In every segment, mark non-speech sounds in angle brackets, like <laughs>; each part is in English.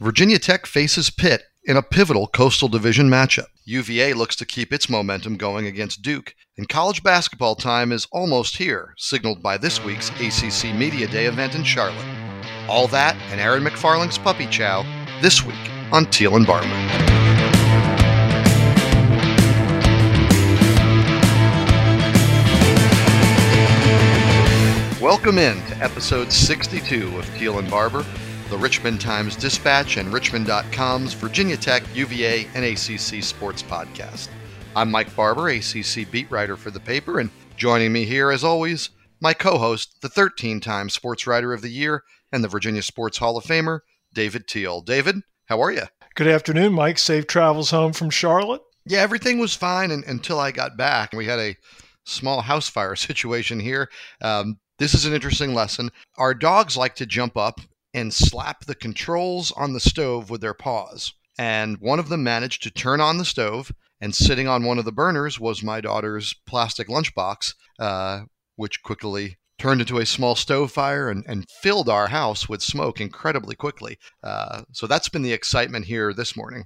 Virginia Tech faces Pitt in a pivotal Coastal Division matchup. UVA looks to keep its momentum going against Duke, and college basketball time is almost here, signaled by this week's ACC Media Day event in Charlotte. All that and Aaron McFarling's puppy chow this week on Teel and Barber. Welcome in to episode 62 of Teel and Barber, the Richmond Times Dispatch and Richmond.com's Virginia Tech, UVA, and ACC sports podcast. I'm Mike Barber, ACC beat writer for the paper, and joining me here, as always, my co host, the 13 time Sports Writer of the Year and the Virginia Sports Hall of Famer, David Teel. David, how are you? Good afternoon, Mike. Safe travels home from Charlotte. Yeah, everything was fine and, until I got back. We had a small house fire <laughs> situation here. Um, this is an interesting lesson. Our dogs like to jump up and slap the controls on the stove with their paws. And one of them managed to turn on the stove, and sitting on one of the burners was my daughter's plastic lunchbox, uh, which quickly turned into a small stove fire and, and filled our house with smoke incredibly quickly. Uh, so that's been the excitement here this morning.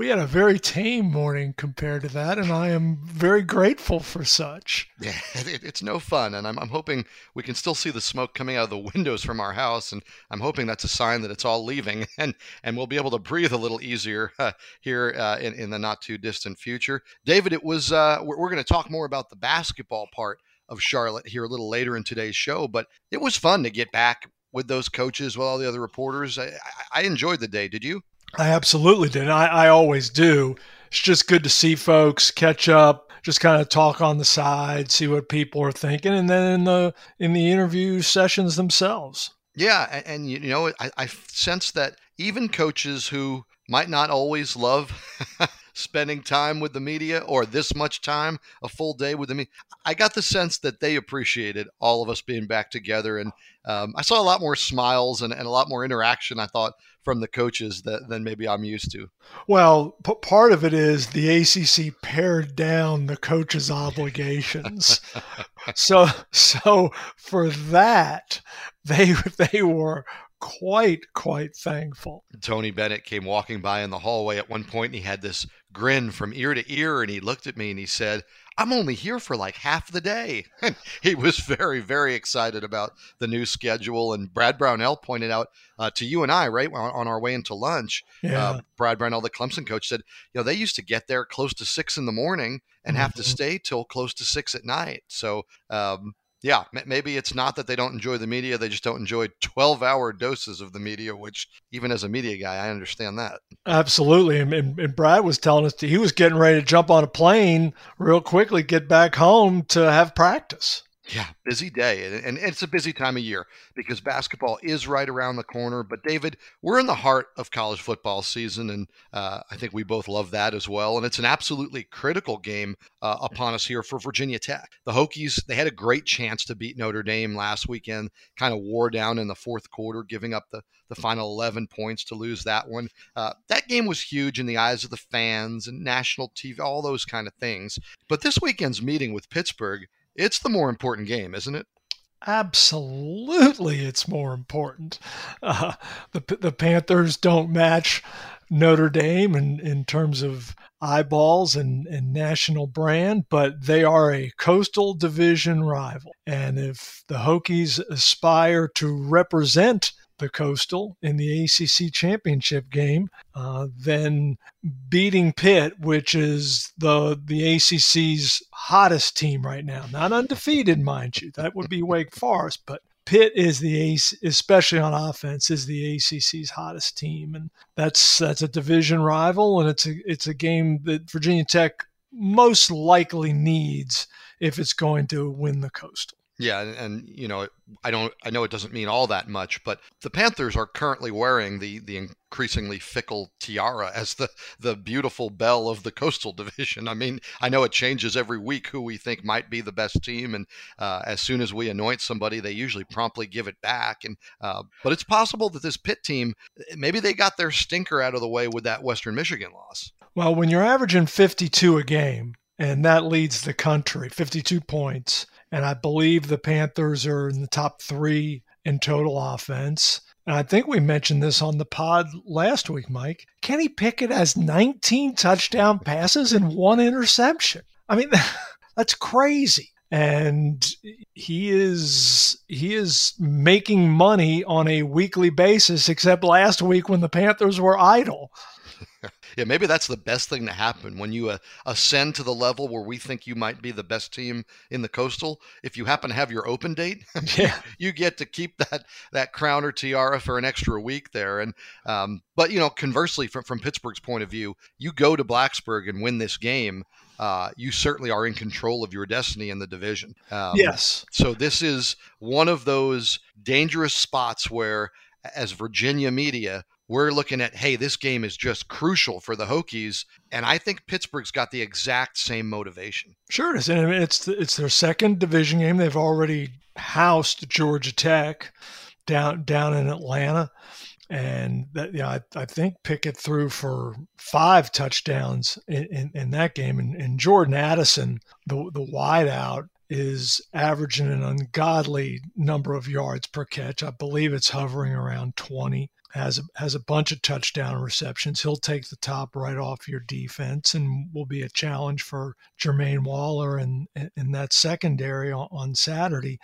We had a very tame morning compared to that, and I am very grateful for such. Yeah, <laughs> it, it's no fun, and I'm, I'm hoping we can still see the smoke coming out of the <laughs> windows from our house, and I'm hoping that's a sign that it's all leaving, <laughs> and and we'll be able to breathe a little easier uh, here uh, in in the not too distant future. David, it was uh, we're, we're going to talk more about the basketball part of Charlotte here a little later in today's show, but it was fun to get back with those coaches, with all the other reporters. I, I enjoyed the day. Did you? I absolutely did. I, I always do. It's just good to see folks catch up, just kind of talk on the side, see what people are thinking, and then in the in the interview sessions themselves. Yeah, and, and you know, I, I sense that even coaches who might not always love <laughs> spending time with the media or this much time, a full day with the media. I got the sense that they appreciated all of us being back together. And um, I saw a lot more smiles and, and, a lot more interaction, I thought, from the coaches that, than maybe I'm used to. Well, p- part of it is the ACC pared down the coaches' obligations. <laughs> so, so for that, they they were quite quite thankful. Tony Bennett came walking by in the hallway at one point and he had this grin from ear to ear and he looked at me and he said, I'm only here for like half the day. <laughs> And he was very, very excited about the new schedule. And Brad Brownell pointed out uh, to you and I, right, on, on our way into lunch, uh, yeah. uh, Brad Brownell, the Clemson coach, said, you know, they used to get there close to six in the morning and mm-hmm. have to mm-hmm. stay till close to six at night. So, um, yeah, maybe it's not that they don't enjoy the media; they just don't enjoy twelve-hour doses of the media. Which, even as a media guy, I understand that. Absolutely, and, and, Brad was telling us he was getting ready to jump on a plane real quickly, get back home to have practice. Yeah, busy day. And it's a busy time of year because basketball is right around the corner. But, David, we're in the heart of college football season. And uh, I think we both love that as well. And it's an absolutely critical game uh, upon us here for Virginia Tech. The Hokies, they had a great chance to beat Notre Dame last weekend, kind of wore down in the fourth quarter, giving up the, the final 11 points to lose that one. Uh, that game was huge in the eyes of the fans and national TV, all those kind of things. But this weekend's meeting with Pittsburgh, it's the more important game, isn't it? Absolutely, it's more important. Uh, the the Panthers don't match Notre Dame in, in terms of eyeballs and, and national brand, but they are a coastal division rival. And if the Hokies aspire to represent the Coastal in the ACC championship game, uh, then beating Pitt, which is the the ACC's hottest team right now, not undefeated, mind you. That would be Wake Forest, but Pitt is the especially on offense, is the ACC's hottest team, and that's that's a division rival, and it's a it's a game that Virginia Tech most likely needs if it's going to win the Coastal. Yeah, and, and, you know, I don't, I know it doesn't mean all that much, but the Panthers are currently wearing the the increasingly fickle tiara as the the beautiful belle of the Coastal <laughs> Division. I mean, I know it changes every week who we think might be the best team, and uh, as soon as we anoint somebody, they usually promptly give it back. And uh, but it's possible that this Pitt team, maybe they got their stinker out of the way with that Western Michigan loss. Well, when you're averaging 52 a game, and that leads the country 52 points and I believe the Panthers are in the top three in total offense. and I think we mentioned this on the pod last week, Mike. Kenny Pickett has 19 touchdown passes and one interception. I mean, <laughs> that's crazy. And he is he is making money on a weekly basis, except last week when the Panthers were idle. Yeah, maybe that's the best thing to happen when you uh, ascend to the level where we think you might be the best team in the coastal. If you happen to have your open date, <laughs> <laughs> yeah, you get to keep that that crown or tiara for an extra week there. And um, but you know, conversely, from from Pittsburgh's point of view, you go to Blacksburg and win this game. Uh, you certainly are in control of your destiny in the division. Um, yes. So this is one of those dangerous spots where, as Virginia media, we're looking at, hey, this game is just crucial for the Hokies, and I think Pittsburgh's got the exact same motivation. Sure, it is. And it's it's their second division game. They've already housed Georgia Tech down down in Atlanta, and that yeah, I, I think Pickett threw for five touchdowns in, in, in that game, and, and Jordan Addison, the the wideout, is averaging an ungodly number of yards per catch. I believe it's hovering around 20 has a, has a bunch of touchdown receptions. He'll take the top right off your defense and will be a challenge for Jermaine Waller and in, that secondary on, on Saturday.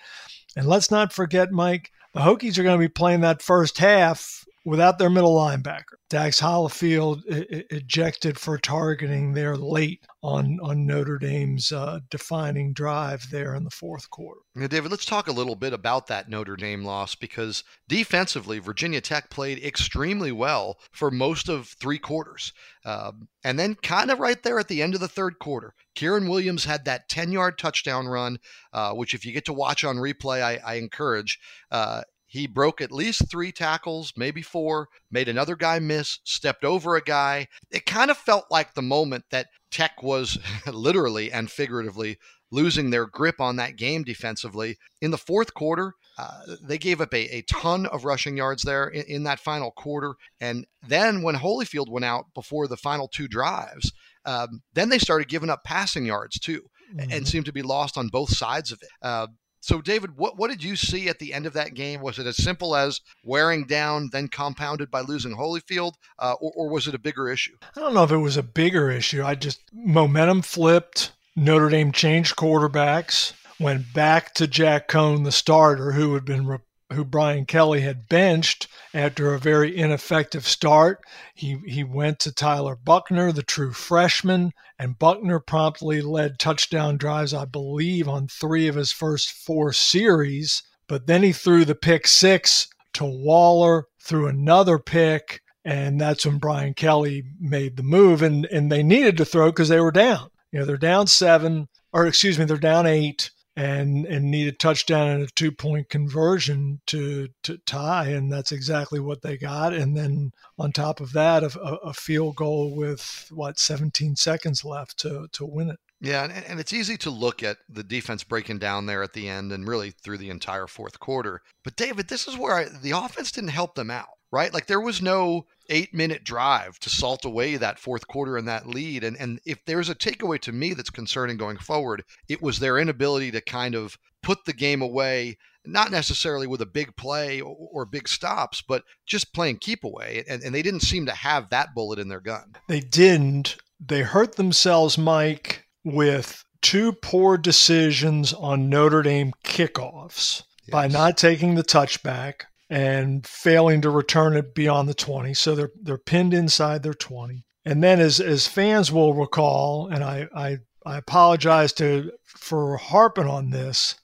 And let's not forget, Mike, the Hokies are going to be playing that first half without their middle linebacker. Dax Hollifield ejected for targeting there late on, on Notre Dame's uh, defining drive there in the fourth quarter. Now, David, let's talk a little bit about that Notre Dame loss because defensively, Virginia Tech played extremely well for most of three quarters. Um, and then, kind of right there at the end of the third quarter, Kyren Williams had that 10 yard touchdown run, uh, which, if you get to watch on replay, I, I encourage. Uh, he broke at least three tackles, maybe four, made another guy miss, stepped over a guy. It kind of felt like the moment that Tech was <laughs> literally and figuratively losing their grip on that game defensively. In the fourth quarter, uh, they gave up a, a ton of rushing yards there in, in, that final quarter. And then when Hollifield went out before the final two drives, um, then they started giving up passing yards too. Mm-hmm. And seemed to be lost on both sides of it. Uh, so, David, what, what did you see at the end of that game? Was it as simple as wearing down, then compounded by losing Hollifield, uh, or, or was it a bigger issue? I don't know if it was a bigger issue. I just, momentum flipped. Notre Dame changed quarterbacks, went back to Jack Coan, the starter, who had been re- who Brian Kelly had benched after a very ineffective start. He he went to Tyler Buchner, the true freshman, and Buchner promptly led touchdown drives, I believe, on three of his first four series. But then he threw the pick six to Waller, threw another pick, and that's when Brian Kelly made the move. And and they needed to throw because they were down. You know, they're down seven, or excuse me, they're down eight and and need a touchdown and a two point conversion to to tie, and that's exactly what they got. And then on top of that, a, a field goal with what 17 seconds left to to win it. Yeah, and, and it's easy to look at the defense breaking down there at the end and really through the entire fourth quarter. But David, this is where I, the offense didn't help them out right? Like there was no eight minute drive to salt away that fourth quarter and that lead. And and if there's a takeaway to me that's concerning going forward, it was their inability to kind of put the game away, not necessarily with a big play or, or big stops, but just playing keep away. And, and they didn't seem to have that bullet in their gun. They didn't. They hurt themselves, Mike, with two poor decisions on Notre Dame kickoffs. Yes. By not taking the touchback, and failing to return it beyond the 20. So they're they're pinned inside their 20. And then as as fans will recall, and I I, I apologize to for harping on this,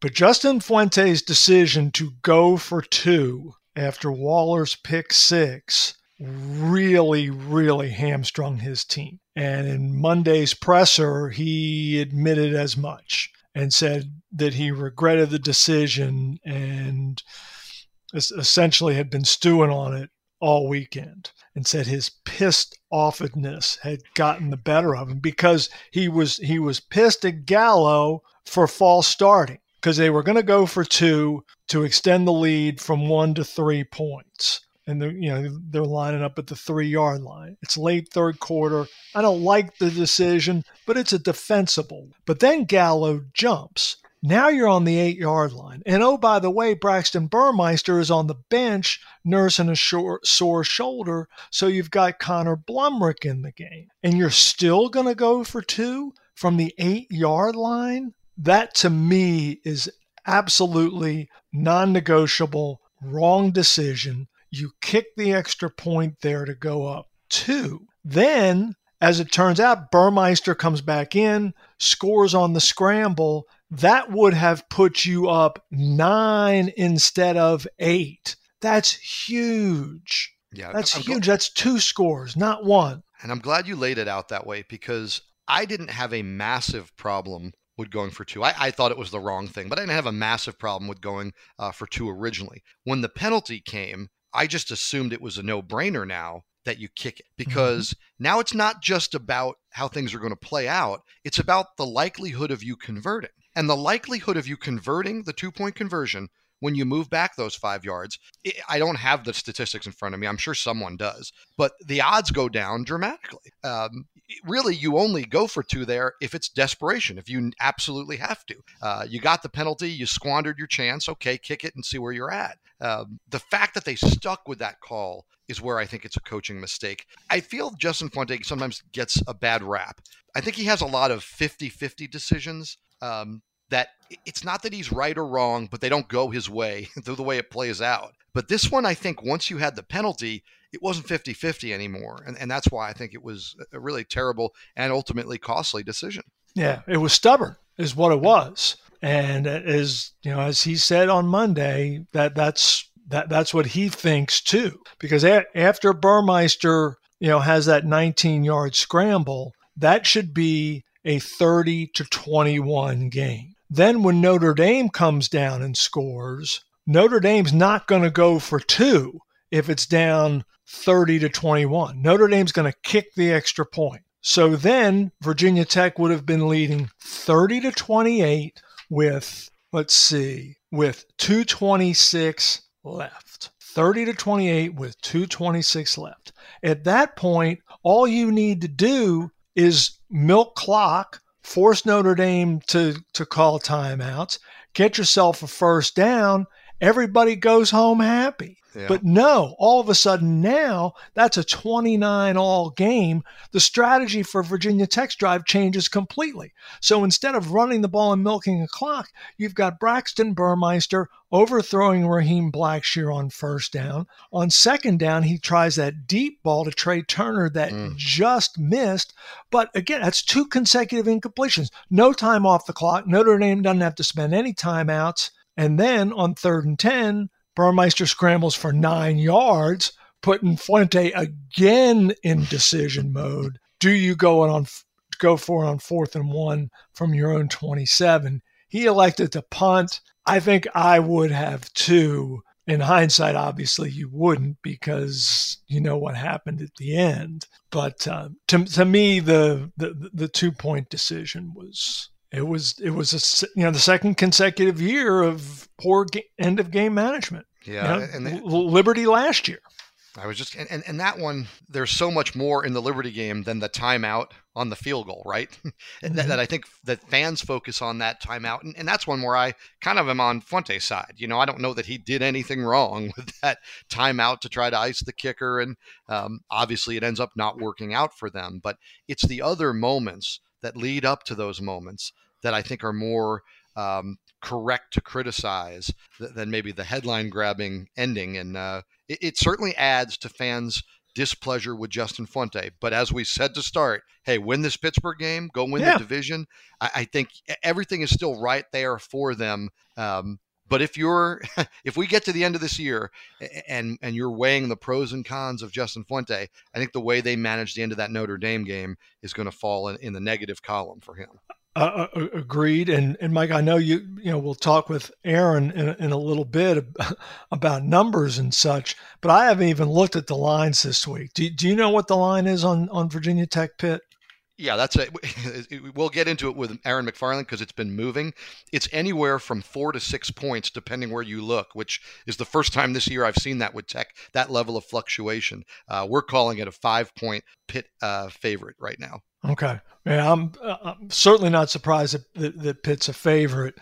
but Justin Fuente's decision to go for two after Waller's pick six really, really hamstrung his team. And in Monday's presser, he admitted as much and said that he regretted the decision and essentially had been stewing on it all weekend and said his pissed offness had gotten the better of him because he was he was pissed at Gallo for false starting because they were going to go for two to extend the lead from one to three points and they're you know they're lining up at the three yard line. It's late third quarter. I don't like the decision, but it's a defensible. But then Gallo jumps Now you're on the eight yard line. And oh, by the way, Braxton Burmeister is on the bench nursing a short, sore shoulder. So you've got Connor Blumrick in the game. And you're still going to go for two from the eight yard line? That to me is absolutely non negotiable, wrong decision. You kick the extra point there to go up two. Then, as it turns out, Burmeister comes back in, scores on the scramble. That would have put you up nine instead of eight. That's huge. Yeah, that's I'm huge. Gl- that's two scores, not one. And I'm glad you laid it out that way because I didn't have a massive problem with going for two. I, I, thought it was the wrong thing, but I didn't have a massive problem with going uh, for two originally. When the penalty came, I just assumed it was a no brainer now that you kick it mm-hmm. because mm-hmm. now it's not just about how things are going to play out, it's about the likelihood of you converting. And the likelihood of you converting the two point conversion when you move back those five yards. I don't have the statistics in front of me. I'm sure someone does, but the odds go down dramatically. Um, really, you only go for two there if it's desperation, if you absolutely have to. Uh, you got the penalty, you squandered your chance. Okay, kick it and see where you're at. Um, the fact that they stuck with that call is where I think it's a coaching mistake. I feel Justin Fuente sometimes gets a bad rap. I think he has a lot of 50 50 decisions. Um, that it's not that he's right or wrong, but they don't go his way <laughs> through the way it plays out. But this one, I think once you had the penalty, it wasn't 50 50 anymore. And, and that's why I think it was a really terrible and ultimately costly decision. Yeah, it was stubborn, is what it was. And as you know, as he said on Monday, that that's that that's what he thinks too. Because a- after Burmeister, you know, has that 19 yard scramble, that should be a 30 to 21 game. Then when Notre Dame comes down and scores, Notre Dame's not going to go for two if it's down 30 to 21. Notre Dame's going to kick the extra point. So then Virginia Tech would have been leading 30 to 28 with, let's see, with 226 left. 30 to 28 with 226 left. At that point, all you need to do is milk clock force Notre Dame to, to call timeouts, get yourself a first down, everybody goes home happy. Yeah. But no, all of a sudden now that's a 29 all game. The strategy for Virginia Tech's drive changes completely. So instead of running the ball and milking a clock, you've got Braxton Burmeister overthrowing Raheem Blackshear on first down. On second down, he tries that deep ball to Tre Turner that mm. just missed. But again, that's two consecutive incompletions. No time off the clock. Notre Dame doesn't have to spend any timeouts. And then on third and 10, Burmeister scrambles for nine yards, putting Fuente again in decision mode. Do you go on go for it on fourth and one from your own 27? He elected to punt. I think I would have too. In hindsight, obviously you wouldn't because you know what happened at the end. But uh, to, to me, the, the the two point decision was it was it was a, you know the second consecutive year of poor end of game management. Yeah, you know, and they, Liberty last year. I was just and, and, and that one there's so much more in the Liberty game than the timeout on the field goal, right? <laughs> mm-hmm. that, that, I think that fans focus on that timeout, and, and that's one where I kind of am on Fuente's side. You know, I don't know that he did anything wrong <laughs> with that timeout to try to ice the kicker, and um, obviously it ends up not working out for them. But it's the other moments that lead up to those moments that I think are more um, correct to criticize than maybe the headline grabbing ending. And uh, it, it, certainly adds to fans' displeasure with Justin Fuente. But as we said to start, hey, win this Pittsburgh game, go win yeah. the division. I, I, think everything is still right there for them. Um, but if you're <laughs> if we get to the end of this year and and you're weighing the pros and cons of Justin Fuente, I think the way they manage the end of that Notre Dame game is going to fall in, in the negative column for him. Uh, uh, agreed. And and Mike, I know you you know we'll talk with Aaron in, in a little bit <laughs> about numbers and such, but I haven't even looked at the lines this week. Do, do you know what the line is on on Virginia Tech Pitt? Yeah, that's <laughs> it. We'll get into it with Aaron McFarling because it's been moving. It's anywhere from four to six points, depending where you look, which is the first time this year I've seen that with Tech, that level of fluctuation. Uh, we're calling it a five point Pitt uh, favorite right now. Okay. Yeah, I'm, uh, I'm certainly not surprised that, that, that Pitt's a favorite.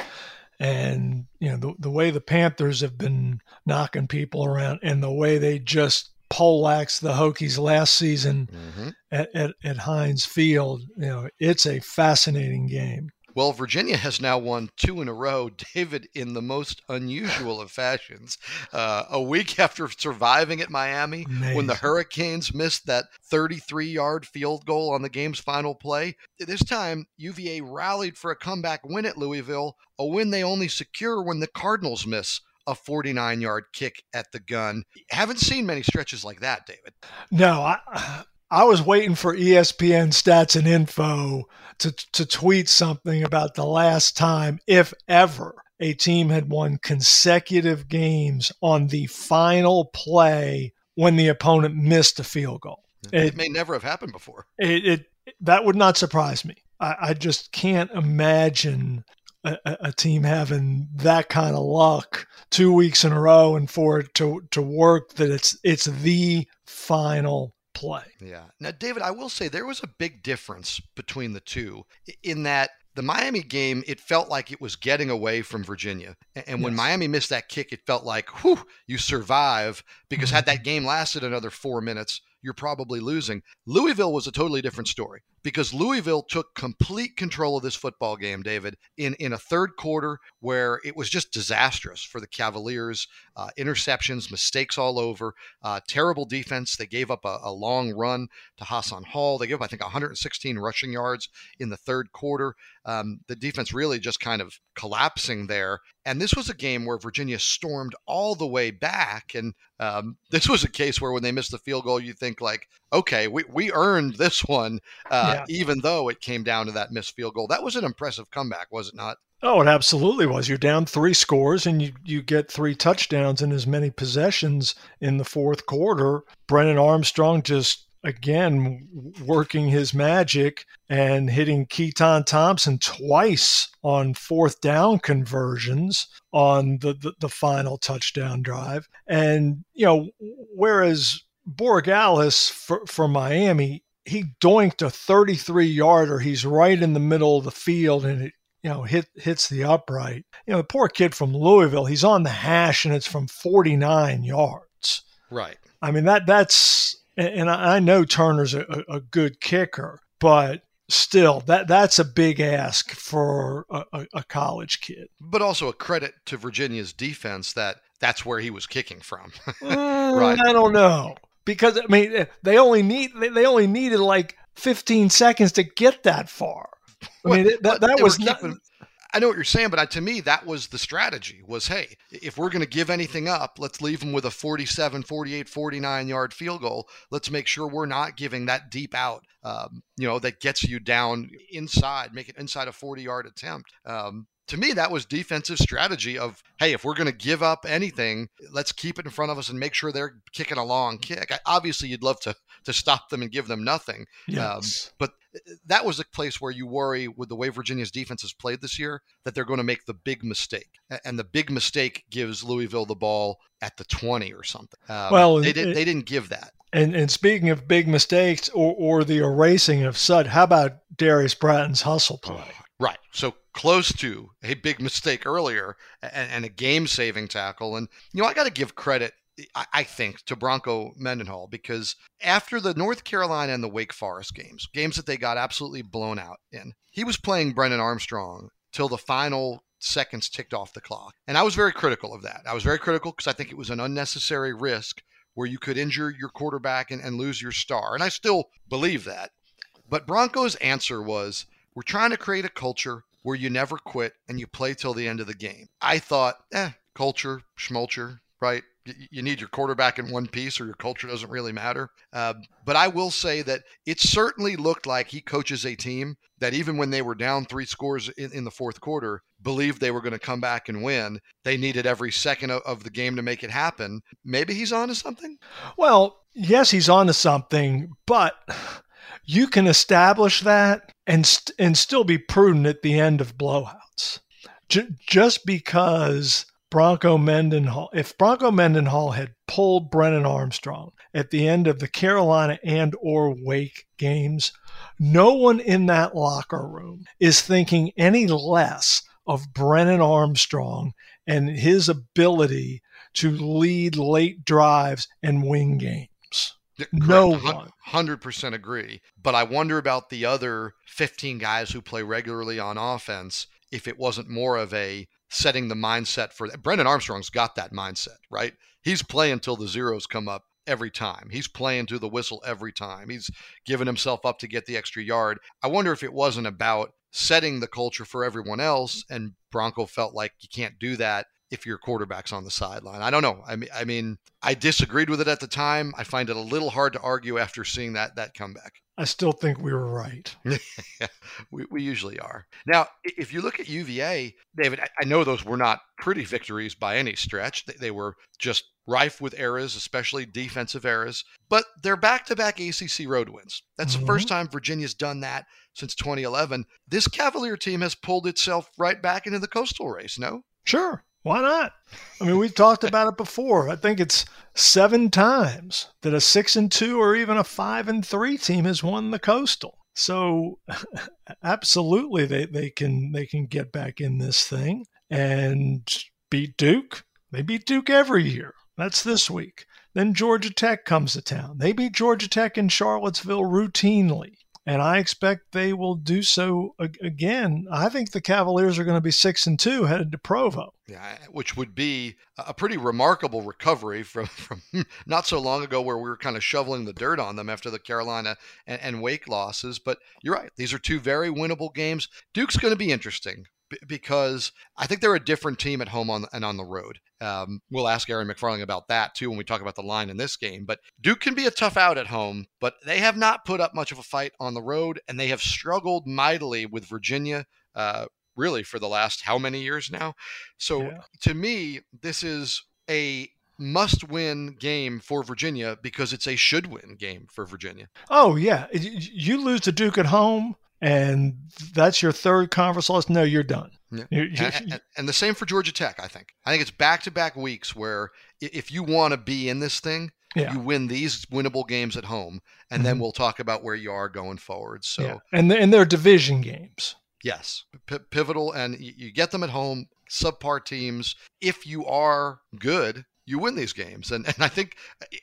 And, you know, the, the way the Panthers have been knocking people around and the way they just poleaxed the Hokies last season mm-hmm. at, at, at Heinz Field, you know, it's a fascinating game. Well, Virginia has now won two in a row, <laughs> David, in the most unusual of fashions. Uh, a week <laughs> after surviving at Miami, Amazing. when the Hurricanes missed that 33 yard field goal on the game's final play, this time UVA rallied for a comeback win at Louisville, a win they only secure when the Cardinals miss a 49 yard kick at the gun. Haven't seen many stretches like that, David. No, I, I was waiting for ESPN stats and info to, to tweet something about the last time, if ever, a team had won consecutive games on the final play when the opponent missed a field goal. It, it may never have happened before. It, it that would not surprise me. I, I just can't imagine a, a, team having that kind of luck two weeks in a row and for it to to work that it's it's the final play. Yeah. Now, David, I will say there was a big difference between the two in that the Miami game, it felt like it was getting away from Virginia. And when yes. Miami missed that kick, it felt like, whew, you survive because had that mm-hmm. game lasted another four minutes, you're probably losing. Louisville was a totally different story because Louisville took complete control of this football game, David, in, in a third quarter where it was just disastrous for the Cavaliers. Uh, interceptions, mistakes all over, uh, terrible defense. They gave up a, a, long run to Hassan Hall. They gave up, I think, 116 rushing yards in the third quarter. Um, the defense really just kind of collapsing there. And this was a game where Virginia stormed all the way back. And um, this was a case where when they missed the field goal, you think like, okay, we, we earned this one, uh, yeah. even though it came down to that missed field goal. That was an impressive comeback, was it not? Oh, it absolutely was. You're down three scores and you, you get three touchdowns and as many possessions in the fourth quarter. Brennan Armstrong just again working his magic and hitting Keytaon Thompson twice on fourth down conversions on the, the, the final touchdown drive. And, you know, whereas Borregales for, for Miami, he doinked a 33 yarder. He's right in the middle of the field and it, you know, hit hits the upright. You know, the poor kid from Louisville, he's on the hash and it's from 49 yards. Right. I mean that that's and I know Turner's a, a good kicker, but still that that's a big ask for a, a, college kid but also a credit to virginia's defense that that's where he was kicking from mm, <laughs> right i don't know because I mean they only need they only needed like 15 seconds to get that far. I mean that, that was not. Keeping, I know what you're saying, but I, to me that was the strategy. Was hey, if we're going to give anything up, let's leave them with a 47, 48, 49 yard field goal. Let's make sure we're not giving that deep out. Um, you know that gets you down inside, make it inside a 40 yard attempt. Um, to me, that was defensive strategy of, hey, if we're going to give up anything, let's keep it in front of us and make sure they're kicking a long kick. I, obviously, you'd love to to stop them and give them nothing. Um, yes. Um, but that was a place where you worry with the way Virginia's defense has played this year that they're going to make the big mistake. And the big mistake gives Louisville the ball at the 20 or something. Um, well, they, did, they didn't give that. And, and speaking of big mistakes or, or the erasing of Sud, how about Darius Bratton's hustle play? Right. So close to a big mistake earlier and, and a game saving tackle. And, you know, I got to give credit, I, think, to Bronco Mendenhall because after the North Carolina and the Wake Forest games, games that they got absolutely blown out in, he was playing Brennan Armstrong till the final seconds ticked off the clock. And I was very critical of that. I was very critical because I think it was an unnecessary risk where you could injure your quarterback and, and lose your star. And I still believe that. But Bronco's answer was we're trying to create a culture where you never quit and you play till the end of the game. I thought, eh, culture, schmulture, right? You need your quarterback in one piece or your culture doesn't really matter. Uh, but I will say that it certainly looked like he coaches a team that even when they were down three scores in, in the fourth quarter, believed they were going to come back and win. They needed every second of, of the game to make it happen. Maybe he's on to something? Well, yes, he's on to something, but you can establish that and st- and still be prudent at the end of blowouts. J- just because Bronco Mendenhall, if Bronco Mendenhall had pulled Brennan Armstrong at the end of the Carolina and or Wake games, no one in that locker room is thinking any less of Brennan Armstrong and his ability to lead late drives and win games. No one. 100% agree. But I wonder about the other 15 guys who play regularly on offense if it wasn't more of a setting the mindset for that. Brennan Armstrong's got that mindset, right? He's playing till the zeros come up every time. He's playing to the whistle every time. He's giving himself up to get the extra yard. I wonder if it wasn't about setting the culture for everyone else and Bronco felt like you can't do that if your quarterback's on the sideline. I don't know. I mean, I mean, I disagreed with it at the time. I find it a little hard to argue after seeing that that comeback. I still think we were right. <laughs> we, we usually are. Now, if you look at UVA, David, I know those were not pretty victories by any stretch. They, they were just rife with errors, especially defensive errors, but they're back to back ACC road wins. That's mm-hmm. the first time Virginia's done that since 2011. This Cavalier team has pulled itself right back into the coastal race, no? Sure. Why not? I mean, we've talked about it before. I think it's seven times that a six and two or even a five and three team has won the coastal. So <laughs> absolutely they, they can they can get back in this thing and beat Duke. They beat Duke every year. That's this week. Then Georgia Tech comes to town. They beat Georgia Tech in Charlottesville routinely and I expect they will do so again. I think the Cavaliers are going to be six and two headed to Provo. Yeah, which would be a pretty remarkable recovery from, <laughs> from not so long ago where we were kind of shoveling the dirt on them after the Carolina and, and Wake losses. But you're right; these are two very winnable games. Duke's going to be interesting because I think they're a different team at home on and on the road. Um, we'll ask Aaron McFarling about that too when we talk about the line in this game. But Duke can be a tough out at home, but they have not put up much of a fight on the road, and they have struggled mightily with Virginia. Uh, really, for the last how many years now? So yeah. to me, this is a must win game for Virginia because it's a should win game for Virginia. Oh, yeah. You lose to Duke at home, and that's your third conference loss. No, you're done. Yeah. You're, you're, and, and, the same for Georgia Tech, I think. I think it's back to back weeks where if you want to be in this thing, yeah. you win these winnable games at home, and mm-hmm. then we'll talk about where you are going forward. So, yeah. and and they're division games. Yes, P- pivotal, and you get them at home. Subpar teams. If you are good, you win these games. And and I think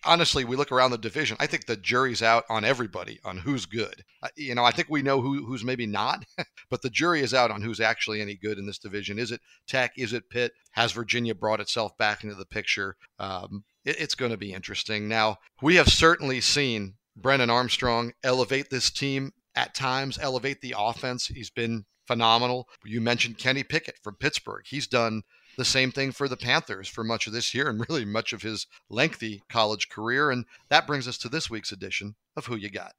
honestly, we look around the division. I think the jury's out on everybody on who's good. You know, I think we know who who's maybe not, <laughs> but the jury is out on who's actually any good in this division. Is it Tech? Is it Pitt? Has Virginia brought itself back into the picture? Um, it, it's going to be interesting. Now we have certainly seen Brennan Armstrong elevate this team at times, elevate the offense. He's been phenomenal. You mentioned Kenny Pickett from Pittsburgh. He's done the same thing for the Panthers for much of this year and really much of his lengthy college career. And that brings us to this week's edition of Who You Got.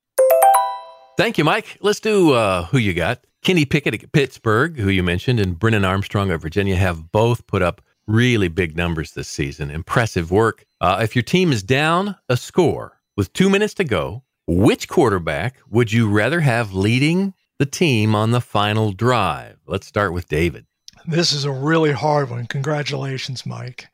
Thank you, Mike. Let's do uh, Who You Got. Kenny Pickett at Pittsburgh, who you mentioned, and Brennan Armstrong of Virginia have both put up really big numbers this season. Impressive work. Uh, if your team is down a score with two minutes to go, which quarterback would you rather have leading the team on the final drive? Let's start with David. This is a really hard one. Congratulations, Mike,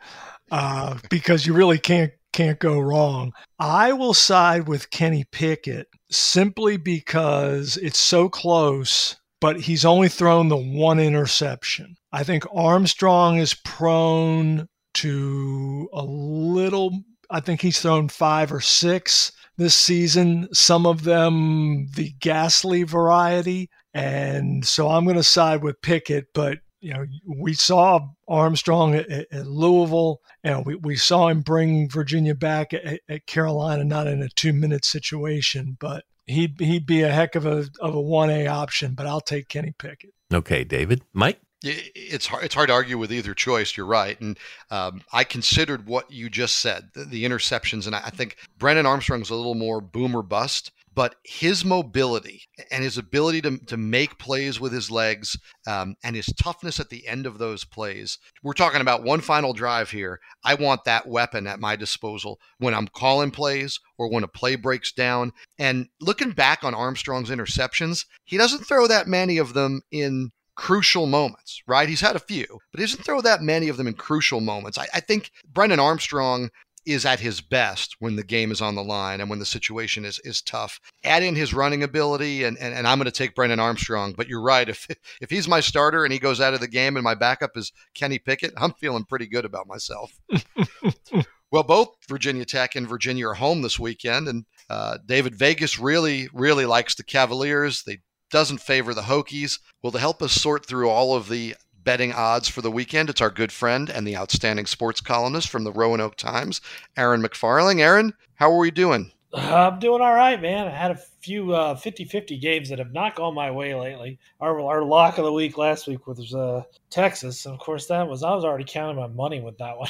uh, because you really can't can't go wrong. I will side with Kenny Pickett simply because it's so close, but he's only thrown the one interception. I think Armstrong is prone to a little. I think he's thrown five or six this season. Some of them the ghastly variety. And so I'm going to side with Pickett, but you know, we saw Armstrong at, at Louisville, and we, we saw him bring Virginia back at, at Carolina, not in a two minute situation, but he'd he'd be a heck of a of a one A option. But I'll take Kenny Pickett. Okay, David, Mike. It's hard. It's hard to argue with either choice. You're right, and um, I considered what you just said, the, the interceptions, and I, I think Brennan Armstrong's a little more boomer bust but his mobility and his ability to, to make plays with his legs um, and his toughness at the end of those plays. We're talking about one final drive here. I want that weapon at my disposal when I'm calling plays or when a play breaks down. And looking back on Armstrong's interceptions, he doesn't throw that many of them in crucial moments, right? He's had a few, but he doesn't throw that many of them in crucial moments. I, I think Brennan Armstrong is at his best when the game is on the line and when the situation is, is tough. Add in his running ability, and, and, and I'm going to take Brennan Armstrong. But you're right. If, <laughs> if he's my starter and he goes out of the game and my backup is Kenny Pickett, I'm feeling pretty good about myself. <laughs> well, both Virginia Tech and Virginia are home this weekend, and uh, David Vegas really, really likes the Cavaliers. They doesn't favor the Hokies. Well, to help us sort through all of the betting odds for the weekend, it's our good friend and the outstanding sports columnist from the Roanoke Times, Aaron McFarling. Aaron, how are we doing? I'm doing all right, man. I had a few uh, 50-50 games that have not gone my way lately. Our, our lock of the week last week was uh, Texas, and of course that was I was already counting my money with that one.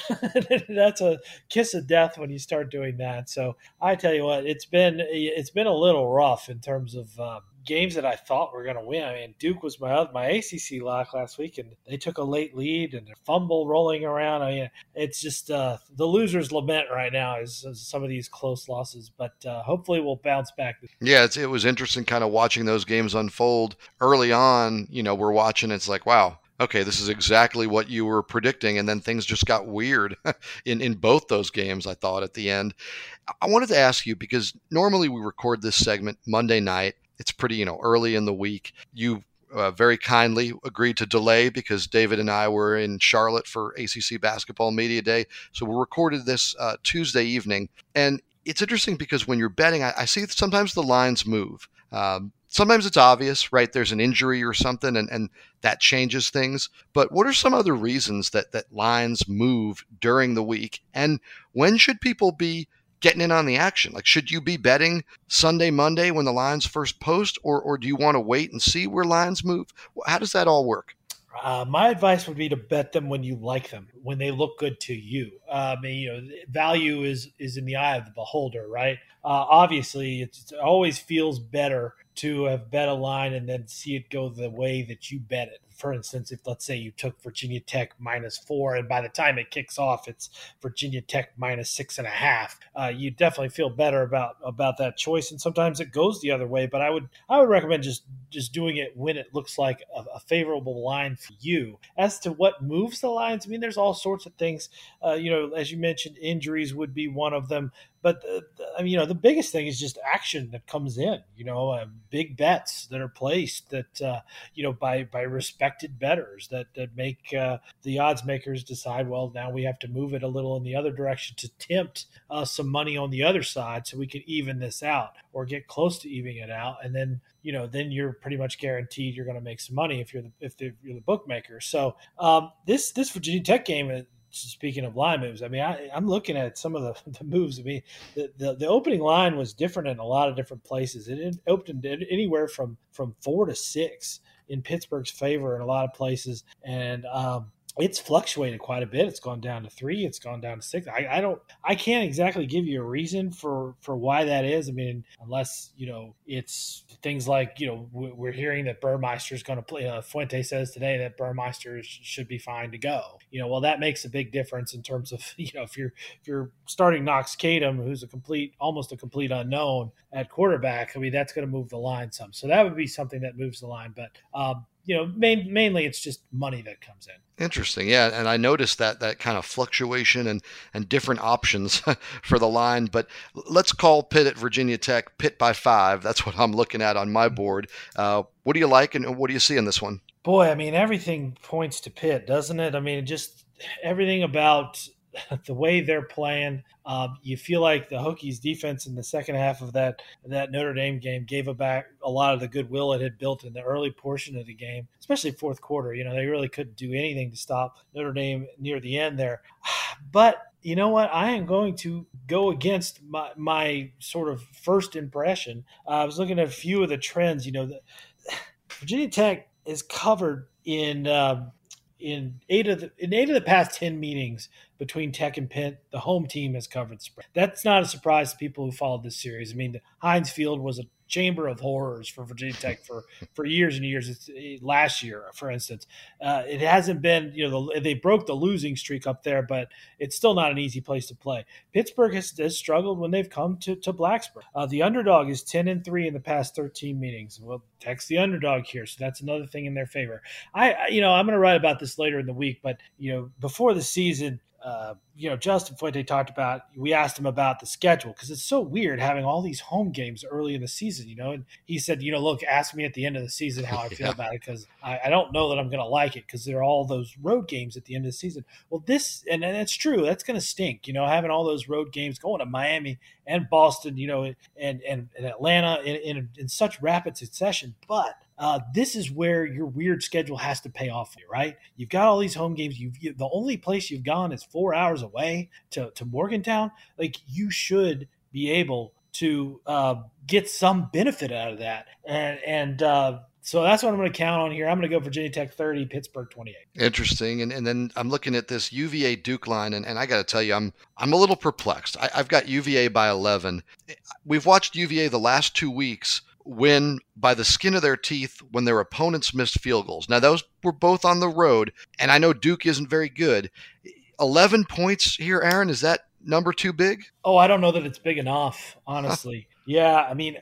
<laughs> That's a kiss of death when you start doing that. So I tell you what, it's been it's been a little rough in terms of um, games that I thought were going to win. I mean, Duke was my my ACC lock last week, and they took a late lead and a fumble rolling around. I mean, it's just uh, the losers' lament right now is, is, some of these close losses, but uh, hopefully we'll bounce back. Yeah, it was interesting, kind of watching those games unfold early on. You know, we're watching. It's like, wow, okay, this is exactly what you were predicting. And then things just got weird <laughs> in, in both those games, I thought, at the end. I wanted to ask you because normally we record this segment Monday night it's pretty, you know, early in the week. You uh, very kindly agreed to delay because David and I were in Charlotte for ACC Basketball Media Day. So we recorded this uh, Tuesday evening. And it's interesting because when you're betting, I, I see sometimes the lines move. Um, sometimes it's obvious, right? There's an injury or something, and, and that changes things. But what are some other reasons that, that lines move during the week? And when should people be getting in on the action? Like, should you be betting Sunday, Monday when the lines first post, or, or do you want to wait and see where lines move? How does that all work? Uh, my advice would be to bet them when you like them, when they look good to you. I mean, you know, value is is in the eye of the beholder, right? Uh, obviously, it always feels better to have bet a line and then see it go the way that you bet it for instance, if let's say you took Virginia Tech minus four, and by the time it kicks off, it's Virginia Tech minus six and a half, uh, you definitely feel better about about that choice. And sometimes it goes the other way, but I would I would recommend just just doing it when it looks like a, a favorable line for you. As to what moves the lines, I mean, there's all sorts of things. Uh, you know, as you mentioned, injuries would be one of them. But the, the, I mean, you know, the biggest thing is just action that comes in. You know, uh, big bets that are placed that uh, you know by by respected bettors that that make uh, the odds makers decide. Well, now we have to move it a little in the other direction to tempt uh, some money on the other side, so we can even this out or get close to evening it out, and then you know then you're pretty much guaranteed you're going to make some money if you're the if you're the bookmaker. So um, this this Virginia Tech game uh, speaking of line moves, I mean, I, am looking at some of the, <laughs> the moves. I mean, the, the, the, opening line was different in a lot of different places. It opened anywhere from from four to six in Pittsburgh's favor in a lot of places, and um, it's fluctuated quite a bit. It's gone down to three. It's gone down to six. I, I, don't. I can't exactly give you a reason for for why that is. I mean, unless you know, it's things like you know, we're hearing that Burmeister is going to play. Uh, Fuente says today that Burmeister should be fine to go. You know, well, that makes a big difference in terms of <laughs> you know, if you're if you're starting Knox Kadum, who's a complete, almost a complete unknown at quarterback. I mean, that's going to move the line some. So that would be something that moves the line. But um, you know, main, mainly it's just money that comes in. Interesting, yeah, and I noticed that that kind of fluctuation and and different options <laughs> for the line. But let's call Pitt at Virginia Tech Pitt by five. That's what I'm looking at on my board. Uh, what do you like, and what do you see in this one? Boy, I mean, everything points to Pitt, doesn't it? I mean, just everything about <laughs> the way they're playing. Um, you feel like the Hokies defense in the second half of that that Notre Dame game gave back a lot of the goodwill it had built in the early portion of the game, especially fourth quarter. You know, they really couldn't do anything to stop Notre Dame near the end there. <sighs> But you know what? I am going to go against my, my sort of first impression. Uh, I was looking at a few of the trends. You know, the, <sighs> Virginia Tech is covered in. Um, in eight of the in eight of the past ten meetings between Tech and Pitt, the home team has covered spread. That's not a surprise to people who followed this series. I mean, the Heinz Field was a chamber of horrors for Virginia Tech for for years and years. It's, last year, for instance, uh, it hasn't been. You know, the, they broke the losing streak up there, but it's still not an easy place to play. Pittsburgh has, has struggled when they've come to to Blacksburg. Uh, the underdog is ten and three in the past thirteen meetings. Well, Tech's the underdog here, so that's another thing in their favor. I you know, I'm going to write about this later in the week, but you know, before the season uh, you know, Justin Fuente talked about, we asked him about the schedule because it's so weird having all these home games early in the season, you know. And he said, you know, look, ask me at the end of the season how I feel <laughs> yeah. about it because I, I, don't know that I'm going to like it because there are all those road games at the end of the season. Well, this, and, and it's true, that's going to stink, you know, having all those road games going to Miami and Boston, you know, and, and, and Atlanta in, in, in such rapid succession. But uh, this is where your weird schedule has to pay off for you, right? You've got all these home games. You've you, the only place you've gone is four hours away to to Morgantown. Like you should be able to uh, get some benefit out of that, and and uh, so that's what I'm going to count on here. I'm going to go Virginia Tech 30, Pittsburgh 28. Interesting. And, and then I'm looking at this UVA Duke line, and, and I got to tell you, I'm I'm a little perplexed. I, I've got UVA by 11. We've watched UVA the last two weeks win by the skin of their teeth when their opponents missed field goals. Now, those were both on the road, and I know Duke isn't very good. 11 points here, Aaron, is that number too big? Oh, I don't know that it's big enough, honestly. yeah, I mean,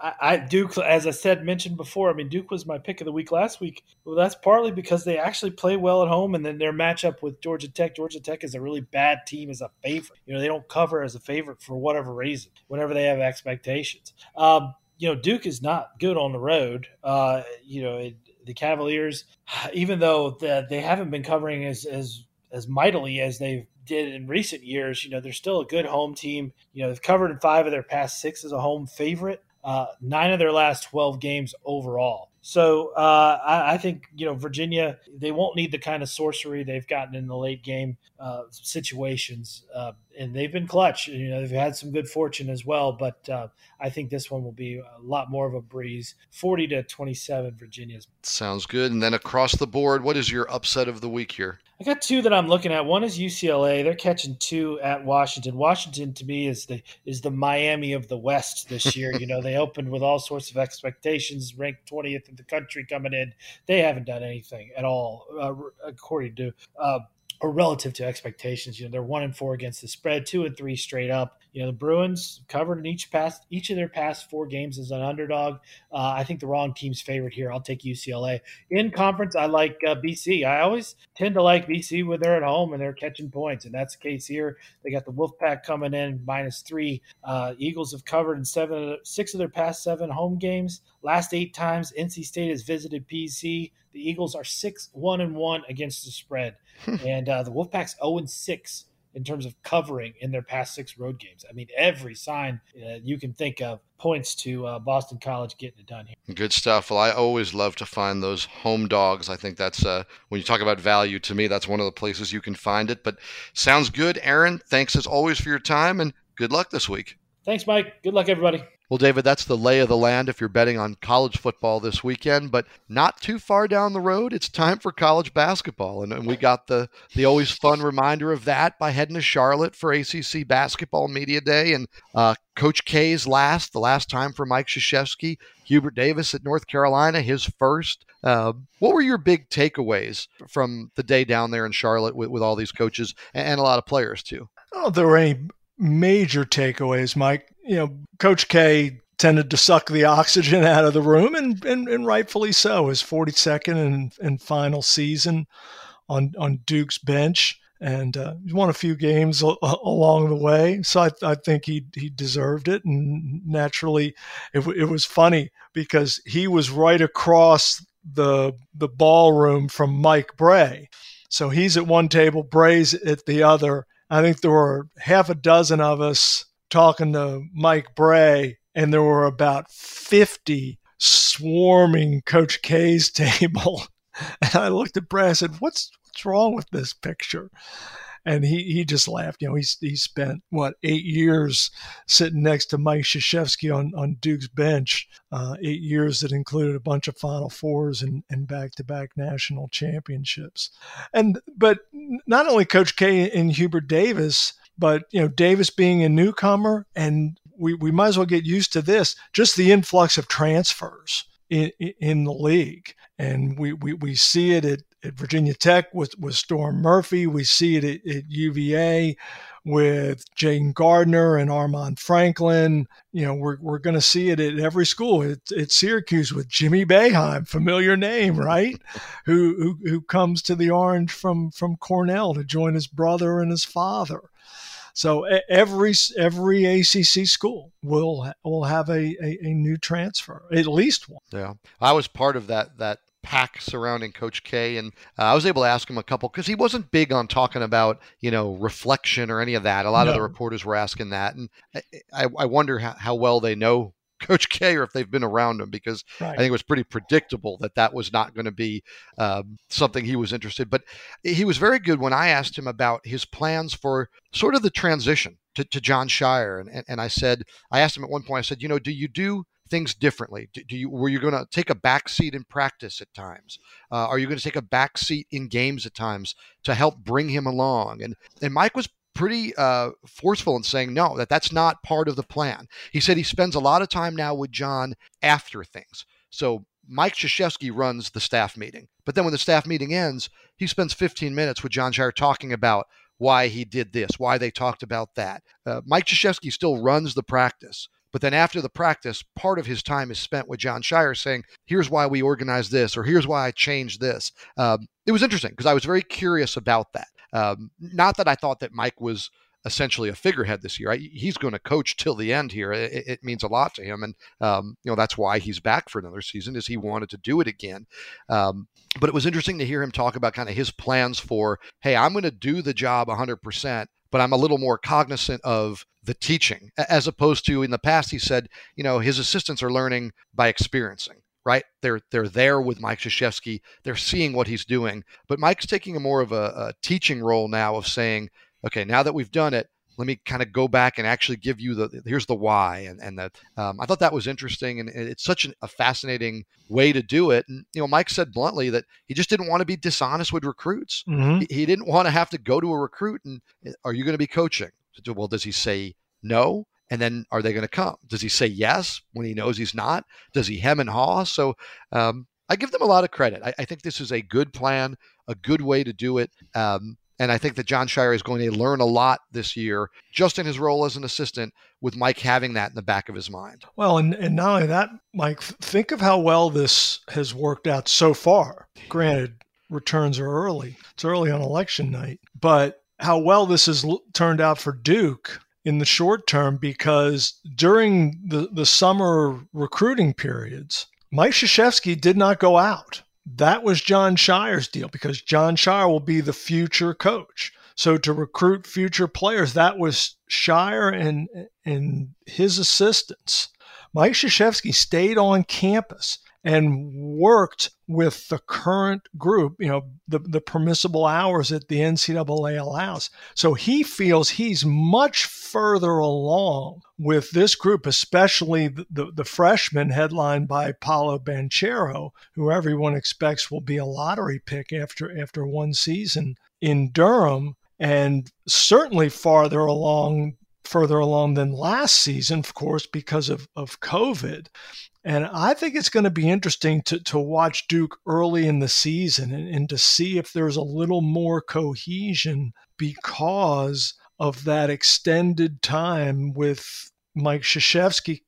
I, I, Duke, as I said, mentioned before, I mean, Duke was my pick of the week last week. Well, that's partly because they actually play well at home, and then their matchup with Georgia Tech. Georgia Tech is a really bad team as a favorite. You know, they don't cover as a favorite for whatever reason, whenever they have expectations. Um, you know, Duke is not good on the road. Uh, you know, it, the Cavaliers, even though the, they haven't been covering as as as mightily as they did in recent years, you know, they're still a good home team. You know, they've covered in five of their past six as a home favorite. Uh, nine of their last 12 games overall. So uh, I, I, think you know Virginia. They won't need the kind of sorcery they've gotten in the late game uh, situations, uh, and they've been clutch. You know they've had some good fortune as well, but uh, I think this one will be a lot more of a breeze. Forty to twenty-seven, Virginia's. Sounds good. And then across the board, what is your upset of the week here? I got two that I'm looking at. One is UCLA. They're catching two at Washington. Washington to me is the is the Miami of the West this <laughs> year. you know, they opened with all sorts of expectations, ranked 20th in the country coming in. They haven't done anything at all, uh, according to uh, or relative to expectations. You know, they're one and four against the spread, two and three straight up. You know, the Bruins covered in each past each of their past four games as an underdog. Uh, I think the wrong team's favorite here. I'll take UCLA in conference. I like uh, BC. I always tend to like BC when they're at home and they're catching points, and that's the case here. They got the Wolfpack coming in minus three. Uh, Eagles have covered in seven, six of their past seven home games. Last eight times NC State has visited BC. The Eagles are six one and one against the spread, <laughs> and uh, the Wolfpack's zero and six in terms of covering in their past six road games. I mean, every sign uh, you can think of points to uh, Boston College getting it done here. Good stuff. Well, I always love to find those home dogs. I think that's uh, when you talk about value to me, that's one of the places you can find it. But sounds good, Aaron. Thanks as always for your time and good luck this week. Thanks, Mike. Good luck, everybody. Well, David, that's the lay of the land if you're betting on college football this weekend, but not too far down the road, it's time for college basketball. And, and we got the, the always fun reminder of that by heading to Charlotte for ACC Basketball Media Day. And uh, Coach K's last, the last time for Mike Krzyzewski, Hubert Davis at North Carolina, his first. Uh, what were your big takeaways from the day down there in Charlotte with, with all these coaches and, and a lot of players, too? Oh, there were any major takeaways, Mike you know, Coach K tended to suck the <laughs> oxygen out of the room, and and, and rightfully so. His 42nd and, and final season on on Duke's bench, and uh, he won a few games a- along the way. So I, I think he he deserved it, and naturally, it, it was funny because he was right across the the ballroom from Mike Brey. So he's at one table, Brey's at the other. I think there were half a dozen of us talking to Mike Brey, and there were about 50 swarming Coach K's <laughs> table. And I looked at Brey, I said, What's what's wrong with this picture? And he, he just laughed. You know, he, he spent, what, eight years sitting next to Mike Krzyzewski on, on Duke's bench, uh, eight years that included a bunch of Final Fours and, and back-to-back national championships. And But not only Coach K and Hubert Davis – but you know, Davis being a newcomer, and we, we might as well get used to this. Just the influx of transfers in, in the league, and we, we, we see it at at Virginia Tech with, with Storm Murphy. We see it at, at UVA with Jayden Gardner and Armaan Franklin. You know, we're, we're going to see it at every school. It's at Syracuse with Jimmy Boeheim, familiar name, right? who, who who comes to the Orange from from Cornell to join his brother and his father. So every every ACC school will will have a, a, a, new transfer, at least one. Yeah, I was part of that that pack surrounding Coach K, and uh, I was able to ask him a couple because he wasn't big on talking about you know reflection or any of that. A lot no. of the reporters were asking that, and I, I wonder how, how well they know Coach K or if they've been around him because right. I think it was pretty predictable that that was not going to be um, something he was interested. But he was very good when I asked him about his plans for sort of the transition to, to Jon Scheyer, and, and, and I said I asked him at one point I said you know do you do things differently? Do, do you were you going to take a back seat in practice at times? Uh, are you going to take a back seat in games at times to help bring him along? And and Mike was pretty uh, forceful in saying no, that that's not part of the plan. He said he spends a lot of time now with Jon after things. So Mike Krzyzewski runs the staff meeting, but then when the staff meeting ends, he spends 15 minutes with Jon Scheyer talking about why he did this, why they talked about that. Uh, Mike Krzyzewski still runs the practice, but then after the practice, part of his time is spent with Jon Scheyer saying, here's why we organized this, or here's why I changed this. Um, it was interesting because I was very curious about that. Um, not that I thought that Mike was essentially a figurehead this year. I, he's going to coach till the end here. It, it means a lot to him, and um, you know that's why he's back for another season. Is he wanted to do it again? Um, but it was interesting to hear him talk about kind of his plans for, hey, I'm going to do the job 100 percent but I'm a little more cognizant of the teaching as opposed to in the past he said you know his assistants are learning by experiencing right? They're they're there with Mike Krzyzewski. They're seeing what he's doing. But Mike's taking a more of a, a teaching role now of saying okay now that we've done it let me kind of go back and actually give you the here's the why and and that um, I thought that was interesting and it's such an, a fascinating way to do it. And you know Mike said bluntly that he just didn't want to be dishonest with recruits. Mm-hmm. he, he, didn't want to have to go to a recruit and are you going to be coaching? Well does he say no and then are they going to come? Does he say yes when he knows he's not? Does he hem and haw? So um, I give them a lot of credit. I, I, think this is a good plan a good way to do it um, and I think that Jon Scheyer is going to learn a lot this year, just in his role as an assistant, with Mike having that in the back of his mind. Well, and, and not only that, Mike, think of how well this has worked out so far. Granted, returns are early, it's early on election night, but how well this has turned out for Duke in the short term because during the, the summer recruiting periods, Mike Krzyzewski did not go out that was Jon Scheyer's deal because Jon Scheyer will be the future coach. So to recruit future players, that was Scheyer and and his assistants. Mike Krzyzewski stayed on campus and worked with the current group, you know, the, the permissible hours that the NCAA allows. So he feels he's much further along with this group, especially the, the, the freshman headlined by Paolo Banchero, who everyone expects will be a lottery pick after after one season in Durham, and certainly farther along further along than last season, of course, because of, of COVID. And I think it's going to be interesting to, to watch Duke early in the season and, and to see if there's a little more cohesion because of that extended time with Mike Krzyzewski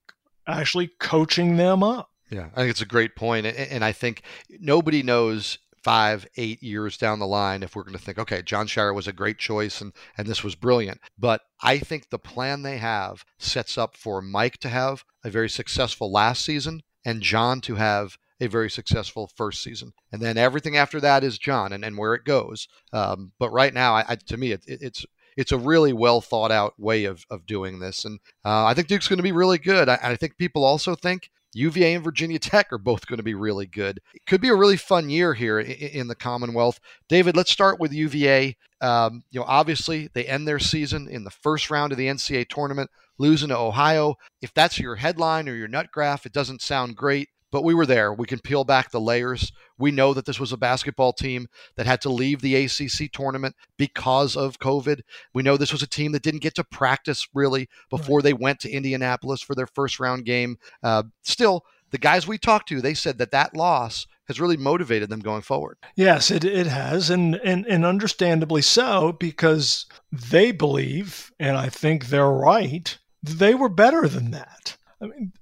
actually coaching them up. Yeah, I think it's a great point. And I think nobody knows five, eight years down the line if we're going to think, okay, Jon Scheyer was a great choice and, and this was brilliant. But I think the plan they have sets up for Mike to have a very successful last season and Jon to have a very successful first season. And then everything after that is Jon and, and where it goes. Um, but right now, I, I, to me, it, it, it's it's a really well thought out way of, of doing this. And uh, I think Duke's going to be really good. I, I think people also think UVA and Virginia Tech are both going to be really good. It could be a really fun year here in, the Commonwealth. David, let's start with UVA. Um, you know, obviously they end their season in the first round of the NCAA tournament, losing to Ohio. If that's your headline or your nut graph, it doesn't sound great but we were there. We can peel back the layers. We know that this was a basketball team that had to leave the ACC tournament because of COVID. We know this was a team that didn't get to practice really before right. they went to Indianapolis for their first round game. Uh, still, the guys we talked to, they said that that loss has really motivated them going forward. Yes, it, it has, and, and and understandably so, because they believe, and I think they're right, they were better than that. I mean,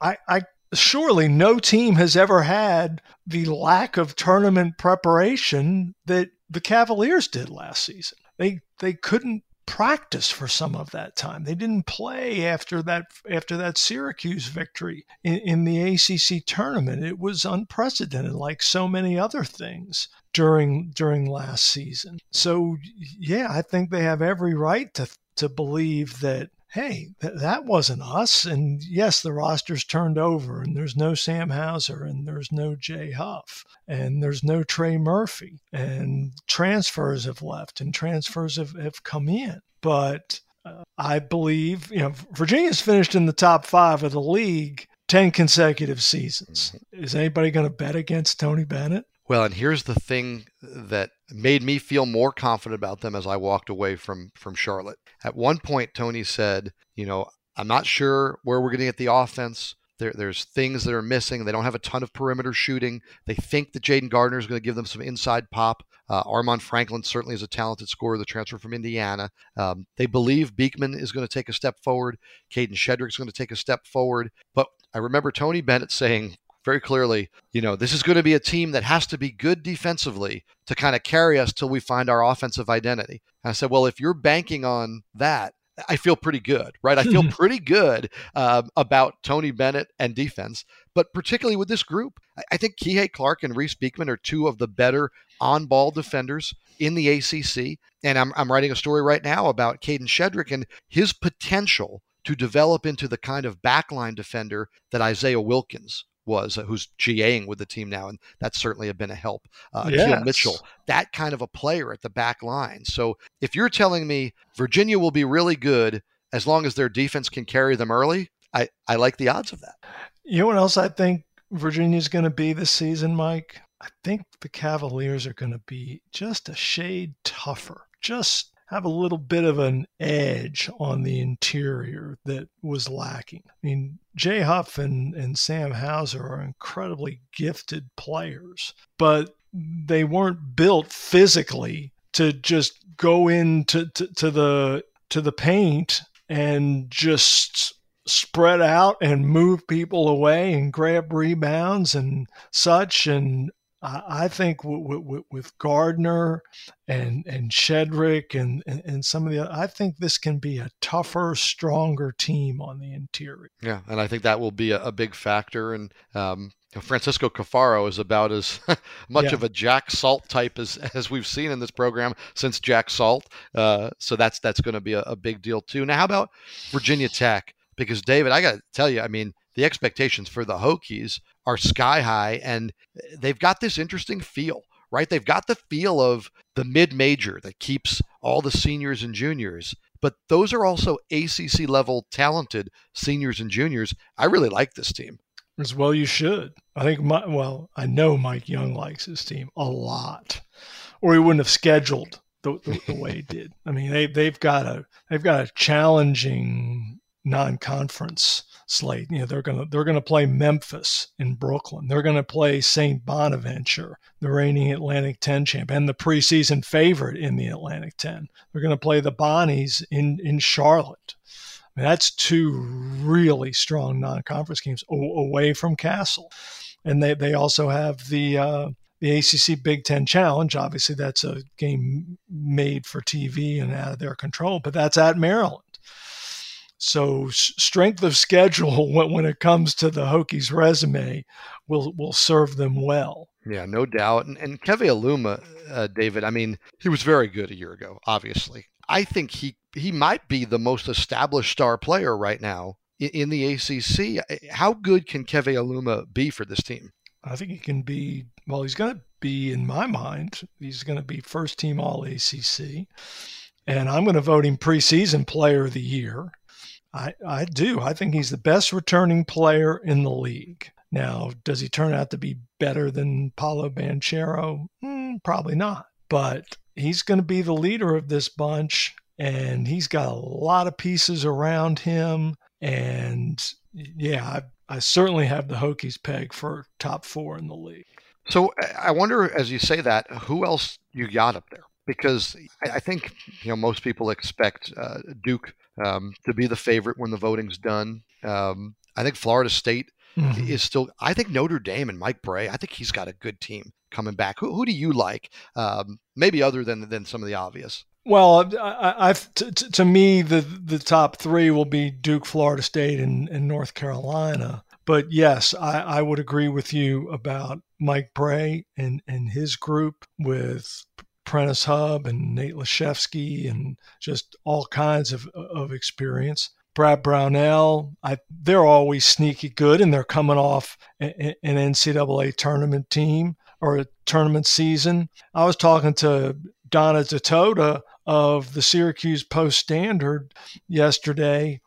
I, I surely no team has ever had the lack of tournament preparation that the Cavaliers did last season. They they couldn't practice for some of that time. They didn't play after that after that Syracuse victory in, in, the ACC tournament. It was unprecedented, like so many other things during during last season. So yeah, I think they have every right to to believe that hey, th- that wasn't us. And yes, the roster's turned over, and there's no Sam Hauser, and there's no Jay Huff, and there's no Trey Murphy, and transfers have left, and transfers have, have come in. But uh, I believe, you know, Virginia's finished in the top five of the league 10 consecutive seasons. Mm-hmm. Is anybody going to bet against Tony Bennett? Well, and here's the thing that made me feel more confident about them as I walked away from from Charlotte. At one point, Tony said, "You know, I'm not sure where we're going to get the offense. There, there's things that are missing. They don't have a ton of perimeter shooting. They think that Jayden Gardner is going to give them some inside pop. Uh, Armaan Franklin certainly is a talented scorer, the transfer from Indiana. Um, they believe Beekman is going to take a step forward. Kadin Shedrick is going to take a step forward. But I remember Tony Bennett saying very clearly, you know, this is going to be a team that has to be good defensively to kind of carry us till we find our offensive identity. And I said, well, if you're banking on that, I feel pretty good, right? I feel <laughs> pretty good um, about Tony Bennett and defense, but particularly with this group, I think Kihei Clark and Reece Beekman are two of the better on-ball defenders in the ACC. And I'm, I'm writing a story right now about Kadin Shedrick and his potential to develop into the kind of backline defender that Isaiah Wilkins was, uh, who's GAing with the team now, and that's certainly have been a help. Uh, yes. Mitchell, that kind of a player at the back line. So if you're telling me Virginia will be really good as long as their defense can carry them early, I, I like the odds of that. You know what else I think Virginia's going to be this season, Mike? I think the Cavaliers are going to be just a shade tougher. Just have a little bit of an edge on the interior that was lacking. I mean, Jay Huff and, and Sam Hauser are incredibly gifted players, but they weren't built physically to just go into to, to the to the paint and just spread out and move people away and grab rebounds and such and I think with Gardner and and Shedrick and, and some of the other, I think this can be a tougher, stronger team on the interior. Yeah, and I think that will be a, a big factor. And um, Francisco Caffaro is about as <laughs> much yeah. of a Jack Salt type as, <laughs> as we've seen in this program since Jack Salt. Uh, so that's that's going to be a, a, big deal too. Now, how about Virginia Tech? Because David, I got to tell you, I mean, the expectations for the Hokies are sky high, and they've got this interesting feel, right? They've got the feel of the mid major that keeps all the seniors and juniors, but those are also ACC level talented seniors and juniors. I really like this team. As well, you should. I think, my, well, I know Mike Young likes his team a lot, or he wouldn't have scheduled the, the, the way he did. I mean, they they've got a they've got a challenging non-conference slate. You know, they're gonna they're gonna play Memphis in Brooklyn. They're gonna play St. Bonaventure, the reigning Atlantic 10 champ and the preseason favorite in the Atlantic 10. They're gonna play the Bonnies in in Charlotte. I mean, that's two really strong non-conference games away from Cassell, and they they also have the uh, the ACC Big Ten Challenge. Obviously, that's a game made for TV and out of their control, but that's at Maryland. So strength of schedule <laughs> when, it comes to the Hokies resume will will serve them well. Yeah, no doubt. And, and Keve Aluma, uh, David, I mean, he was very good a year ago, obviously. I think he, he might be the most established star player right now in, in the ACC. How good can Keve Aluma be for this team? I think he can be, well, he's going to be, in my mind, he's going to be first team All ACC. And I'm going to vote him preseason player of the year. I, I do. I think he's the best returning player in the league. Now, does he turn out to be better than Paolo Banchero? Mm, probably not. But he's going to be the leader of this bunch, and he's got a lot of pieces around him. And yeah, I, I certainly have the Hokies peg for top four in the league. So I wonder, as you say that, who else you got up there? Because I think you know most people expect uh, Duke um, to be the favorite when the voting's done. Um, I think Florida State mm-hmm. is still. I think Notre Dame and Mike Brey. I think he's got a good team coming back. Who, who do you like? Um, maybe other than than some of the obvious. Well, I, I've t- t- to me the the top three will be Duke, Florida State, and, and North Carolina. But yes, I, I would agree with you about Mike Brey and and his group with Prentiss Hubb and Nate Laszewski and just all kinds of of experience. Brad Brownell, I, they're always sneaky good, and they're coming off an NCAA tournament team or a tournament season. I was talking to Donna Ditota of the Syracuse Post Standard yesterday,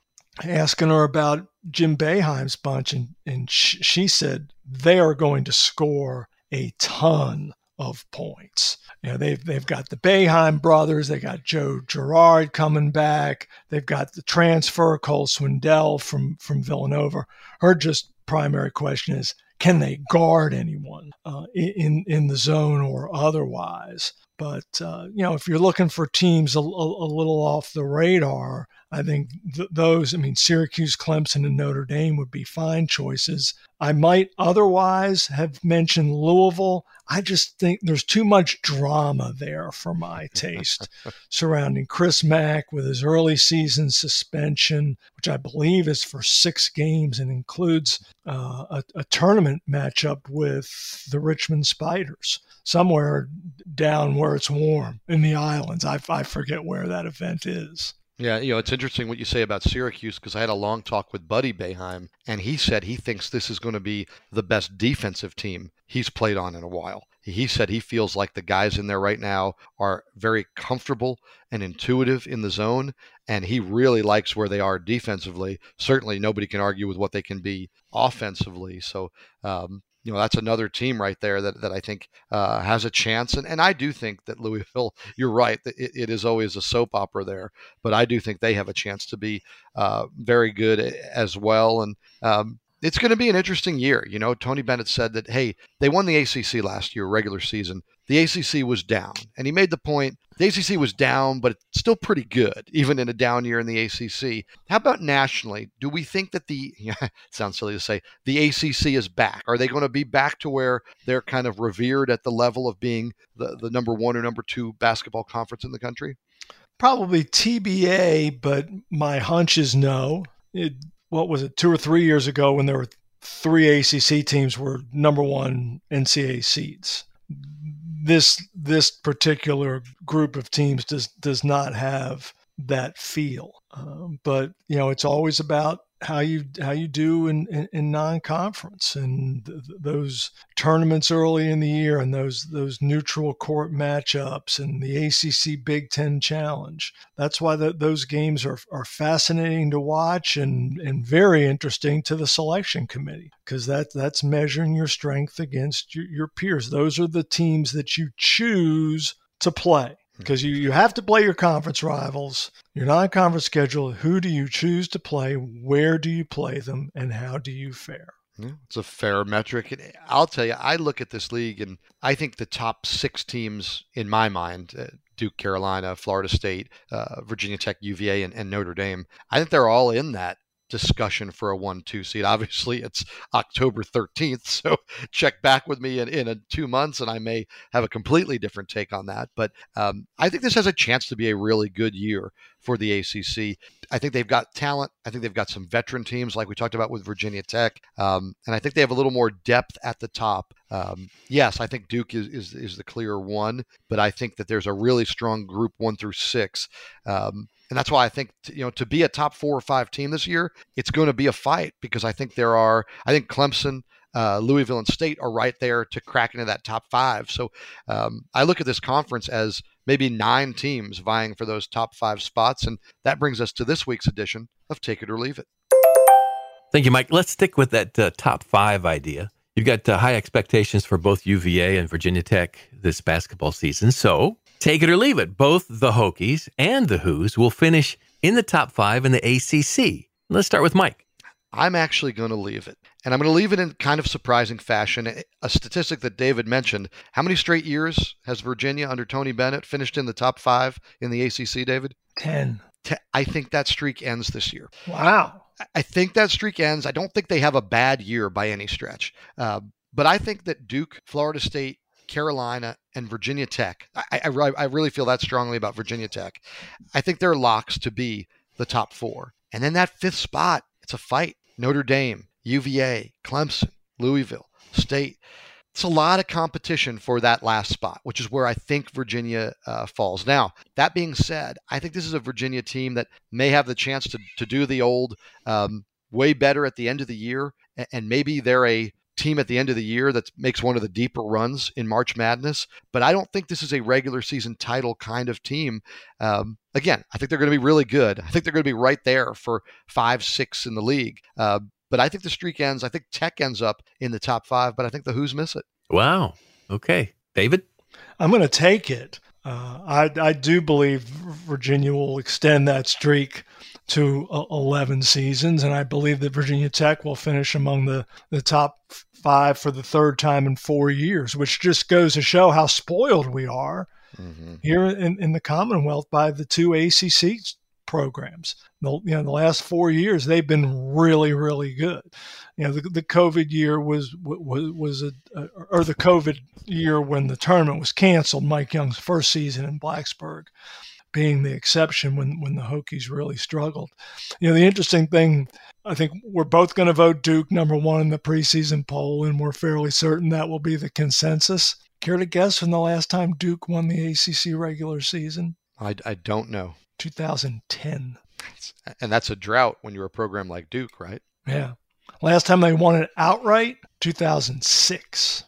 asking her about Jim Boeheim's bunch, and, and sh- she said they are going to score a ton of points. You know, they've they've got the Boeheim brothers, they got Joe Girard coming back, they've got the transfer Cole Swider from from Villanova. Her just primary question is can they guard anyone uh, in in the zone or otherwise? But uh, you know, if you're looking for teams a, a, a little off the radar, I think th- those. I mean, Syracuse, Clemson, and Notre Dame would be fine choices. I might otherwise have mentioned Louisville. I just think there's too much drama there for my taste <laughs> surrounding Chris Mack with his early season suspension, which I believe is for six games and includes uh, a, a tournament matchup with the Richmond Spiders somewhere down where it's warm in the islands. I, I forget where that event is. Yeah, you know, it's interesting what you say about Syracuse because I had a long talk with Buddy Boeheim, and he said he thinks this is going to be the best defensive team he's played on in a while. He said he feels like the guys in there right now are very comfortable and intuitive in the zone, and he really likes where they are defensively. Certainly, nobody can argue with what they can be offensively. So, um, you know that's another team right there that, that I think uh, has a chance. And, and I do think that Louisville, <laughs> you're right, it, it is always a soap opera there, but I do think they have a chance to be uh, very good as well. And um, it's going to be an interesting year. You know, Tony Bennett said that, hey, they won the ACC last year, regular season. The ACC was down. And he made the point the ACC was down, but it's still pretty good, even in a down year in the ACC. How about nationally? Do we think that the, <laughs> yeah, sounds silly to say, the ACC is back? Are they going to be back to where they're kind of revered at the level of being the, the number one or number two basketball conference in the country? Probably TBA, but my hunch is no. It, what was it, two or three years ago when there were three ACC teams were number one NCAA seeds. This this particular group of teams does does not have that feel. Um, but you know, it's always about how you how you do in, in, in non-conference and th- those tournaments early in the year and those those neutral court matchups and the ACC Big Ten Challenge. That's why the, those games are, are fascinating to watch and, and very interesting to the selection committee because that that's measuring your strength against your, your peers. Those are the teams that you choose to play because you, you have to play your conference rivals, your non conference schedule. Who do you choose to play? Where do you play them? And how do you fare? Yeah, it's a fair metric. And I'll tell you, I look at this league and I think the top six teams in my mind uh, Duke, Carolina, Florida State, uh, Virginia Tech, UVA, and, and Notre Dame I think they're all in that discussion for a one-two seed. Obviously, it's October 13th, so check back with me in, in a, two months, and I may have a completely different take on that. But um, I think this has a chance to be a really good year for the ACC. I think they've got talent. I think they've got some veteran teams, like we talked about with Virginia Tech, um, and I think they have a little more depth at the top. Um, yes, I think Duke is, is, is the clear one, but I think that there's a really strong group one through six. And that's why I think you know to be a top four or five team this year, it's going to be a fight because I think there are. I think Clemson, uh, Louisville, and State are right there to crack into that top five. So um, I look at this conference as maybe nine teams vying for those top five spots, and that brings us to this week's edition of Take It or Leave It. Thank you, Mike. Let's stick with that uh, top five idea. You've got uh, high expectations for both UVA and Virginia Tech this basketball season. So Take it or leave it. Both the Hokies and the Hoos will finish in the top five in the ACC. Let's start with Mike. I'm actually going to leave it. And I'm going to leave it in kind of surprising fashion. A statistic that David mentioned how many straight years has Virginia under Tony Bennett finished in the top five in the ACC, David? 10. I think that streak ends this year. Wow. I think that streak ends. I don't think they have a bad year by any stretch. Uh, but I think that Duke, Florida State, Carolina, and Virginia Tech, I, I, I really feel that strongly about Virginia Tech. I think they're locks to be the top four. And then that fifth spot, it's a fight. Notre Dame, UVA, Clemson, Louisville, State. It's a lot of competition for that last spot, which is where I think Virginia uh, falls. Now, that being said, I think this is a Virginia team that may have the chance to, to do the old um, way better at the end of the year, and maybe they're a team at the end of the year that makes one of the deeper runs in March Madness. But I don't think this is a regular season title kind of team. Um, again, I think they're going to be really good. I think they're going to be right there for five, six in the league. Uh, but I think the streak ends. I think Tech ends up in the top five, but I think the Hoos miss it. Wow. Okay. David? I'm going to take it. Uh, I, I do believe Virginia will extend that streak to 11 seasons, and I believe that Virginia Tech will finish among the, the top five for the third time in four years, which just goes to show how spoiled we are mm-hmm. here in, in the Commonwealth by the two ACC programs. The, you know, the last four years they've been really, really good. You know, the, the COVID year was was was a, or the COVID year when the tournament was canceled. Mike Young's first season in Blacksburg being the exception when when the Hokies really struggled. You know, the interesting thing, I think we're both going to vote Duke number one in the preseason poll, and we're fairly certain that will be the consensus. Care to guess when the last time Duke won the ACC regular season? I, I don't know. 2010. And that's a drought when you're a program like Duke, right? Yeah. Last time they won it outright, 2006.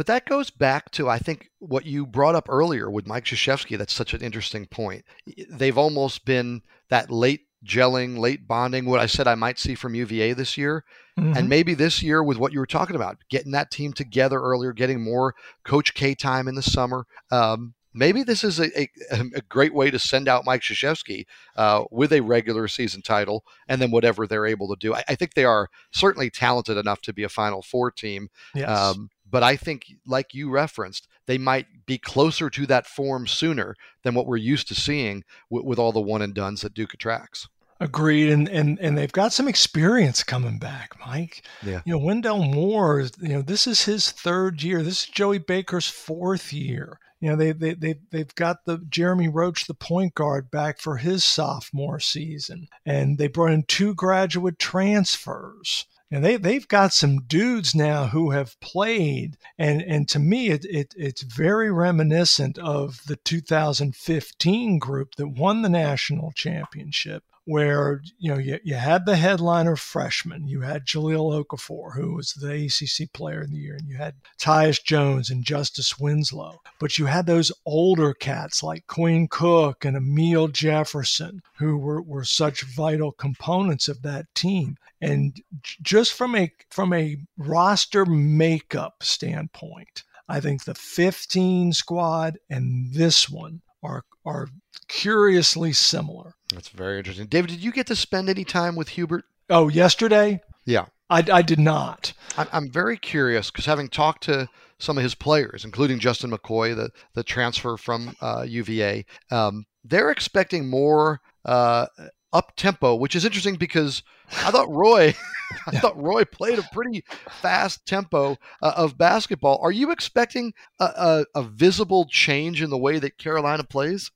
But that goes back to, I think, what you brought up earlier with Mike Krzyzewski. That's such an interesting point. They've almost been that late gelling, late bonding, what I said I might see from UVA this year. Mm-hmm. And maybe this year with what you were talking about, getting that team together earlier, getting more Coach K time in the summer. Um, maybe this is a, a, <laughs> a, great way to send out Mike Krzyzewski uh, with a regular season title and then whatever they're able to do. I, I, think they are certainly talented enough to be a Final Four team. Yes. Um, but I think, like you referenced, they might be closer to that form sooner than what we're used to seeing with, with all the one and duns that Duke attracts. Agreed, and and and they've got some experience coming back, Mike. Yeah. You know, Wendell Moore. You know, this is his third year. This is Joey Baker's fourth year. You know, they they they they've got the Jeremy Roach, the point guard, back for his sophomore season, and they brought in two graduate transfers. And they they've got some dudes now who have played, and and to me it, it it's very reminiscent of the 2015 group that won the national championship where you know you, you had the headliner freshman, you had Jahlil Okafor, who was the ACC Player of the Year, and you had Tyus Jones and Justice Winslow, but you had those older cats like Quinn Cook and Amile Jefferson, who were, were such vital components of that team. And just from a from a roster makeup standpoint, I think the 15 squad and this one are are curiously similar. That's very interesting. David, did you get to spend any time with Hubert? Oh, yesterday? Yeah. I, I did not. I'm very curious because having talked to some of his players, including Justin McCoy, the, the transfer from uh, UVA, um, they're expecting more uh, up tempo, which is interesting because I thought Roy, <laughs> I yeah. thought Roy played a pretty fast tempo uh, of basketball. Are you expecting a, a, a, visible change in the way that Carolina plays?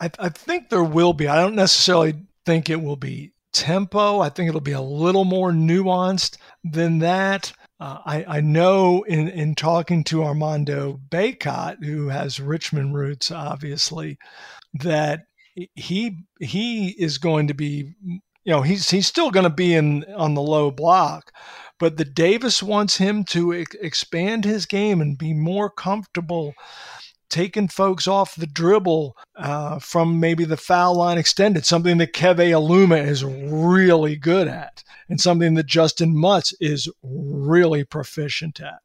I, I think there will be. I don't necessarily think it will be tempo. I think it'll be a little more nuanced than that. Uh, I, I, know in, in talking to Armando Bacot, who has Richmond roots, obviously, that he he is going to be, you know, he's he's still going to be in on the low block, but the Davis wants him to expand his game and be more comfortable taking folks off the dribble uh, from maybe the foul line extended, something that Keve Aluma is really good at, and something that Justyn Mutts is really proficient at.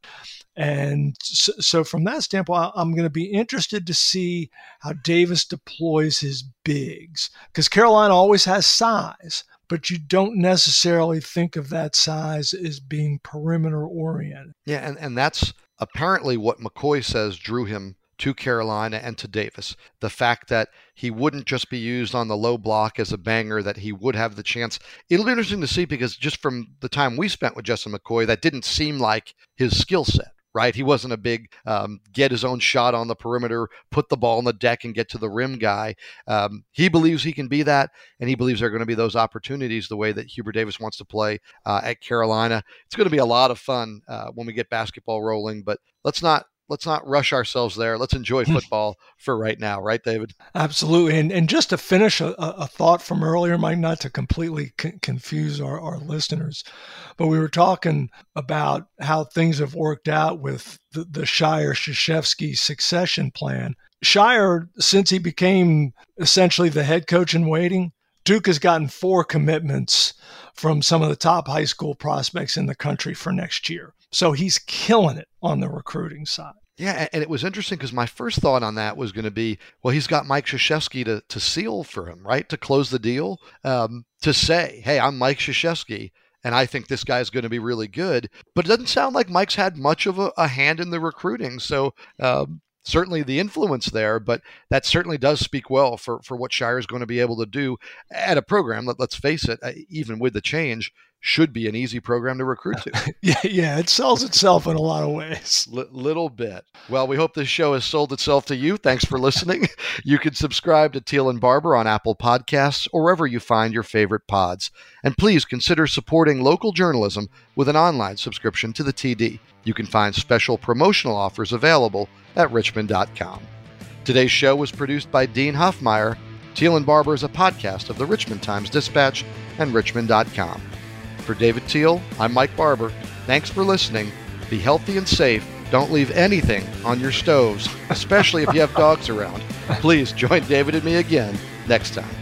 And so, so from that standpoint, I'm going to be interested to see how Davis deploys his bigs because Carolina always has size, but you don't necessarily think of that size as being perimeter oriented. Yeah, and, and that's apparently what McCoy says drew him to Carolina and to Davis. The fact that he wouldn't just be used on the low block as a banger, that he would have the chance. It'll be interesting to see because just from the time we spent with Justin McCoy, that didn't seem like his skill set right? He wasn't a big um, get his own shot on the perimeter, put the ball on the deck, and get to the rim guy. Um, he believes he can be that, and he believes there are going to be those opportunities the way that Hubert Davis wants to play uh, at Carolina. It's going to be a lot of fun uh, when we get basketball rolling, but let's not let's not rush ourselves there. Let's enjoy hmm. football for right now, right, David? Absolutely. And and just to finish a, a thought from earlier, Mike, not to completely confuse our, our listeners, but we were talking about how things have worked out with the, the Scheyer Krzyzewski succession plan. Scheyer, since he became essentially the head coach in waiting, Duke has gotten four commitments from some of the top high school prospects in the country for next year. So he's killing it on the recruiting side. Yeah, and it was interesting because my first thought on that was going to be, well, he's got Mike Krzyzewski to, to seal for him, right? To close the deal, um, to say, hey, I'm Mike Krzyzewski, and I think this guy's going to be really good. But it doesn't sound like Mike's had much of a, a hand in the recruiting. So um, certainly the influence there, but that certainly does speak well for, for what Scheyer is going to be able to do at a program. Let, let's face it, uh, even with the change, should be an easy program to recruit to. <laughs> yeah, yeah, it sells itself in a lot of ways. L- little bit. Well, we hope this show has sold itself to you. Thanks for listening. <laughs> you can subscribe to Teel and Barber on Apple Podcasts or wherever you find your favorite pods. And please consider supporting local journalism with an online subscription to the TD. You can find special promotional offers available at richmond.com. Today's show was produced by Dean Hoffmeyer. Teel and Barber is a podcast of the Richmond Times Dispatch and richmond.com. For David Teel, I'm Mike Barber. Thanks for listening. Be healthy and safe. Don't leave anything on your stoves, especially if you have dogs around. <laughs> Please join David and me again next time.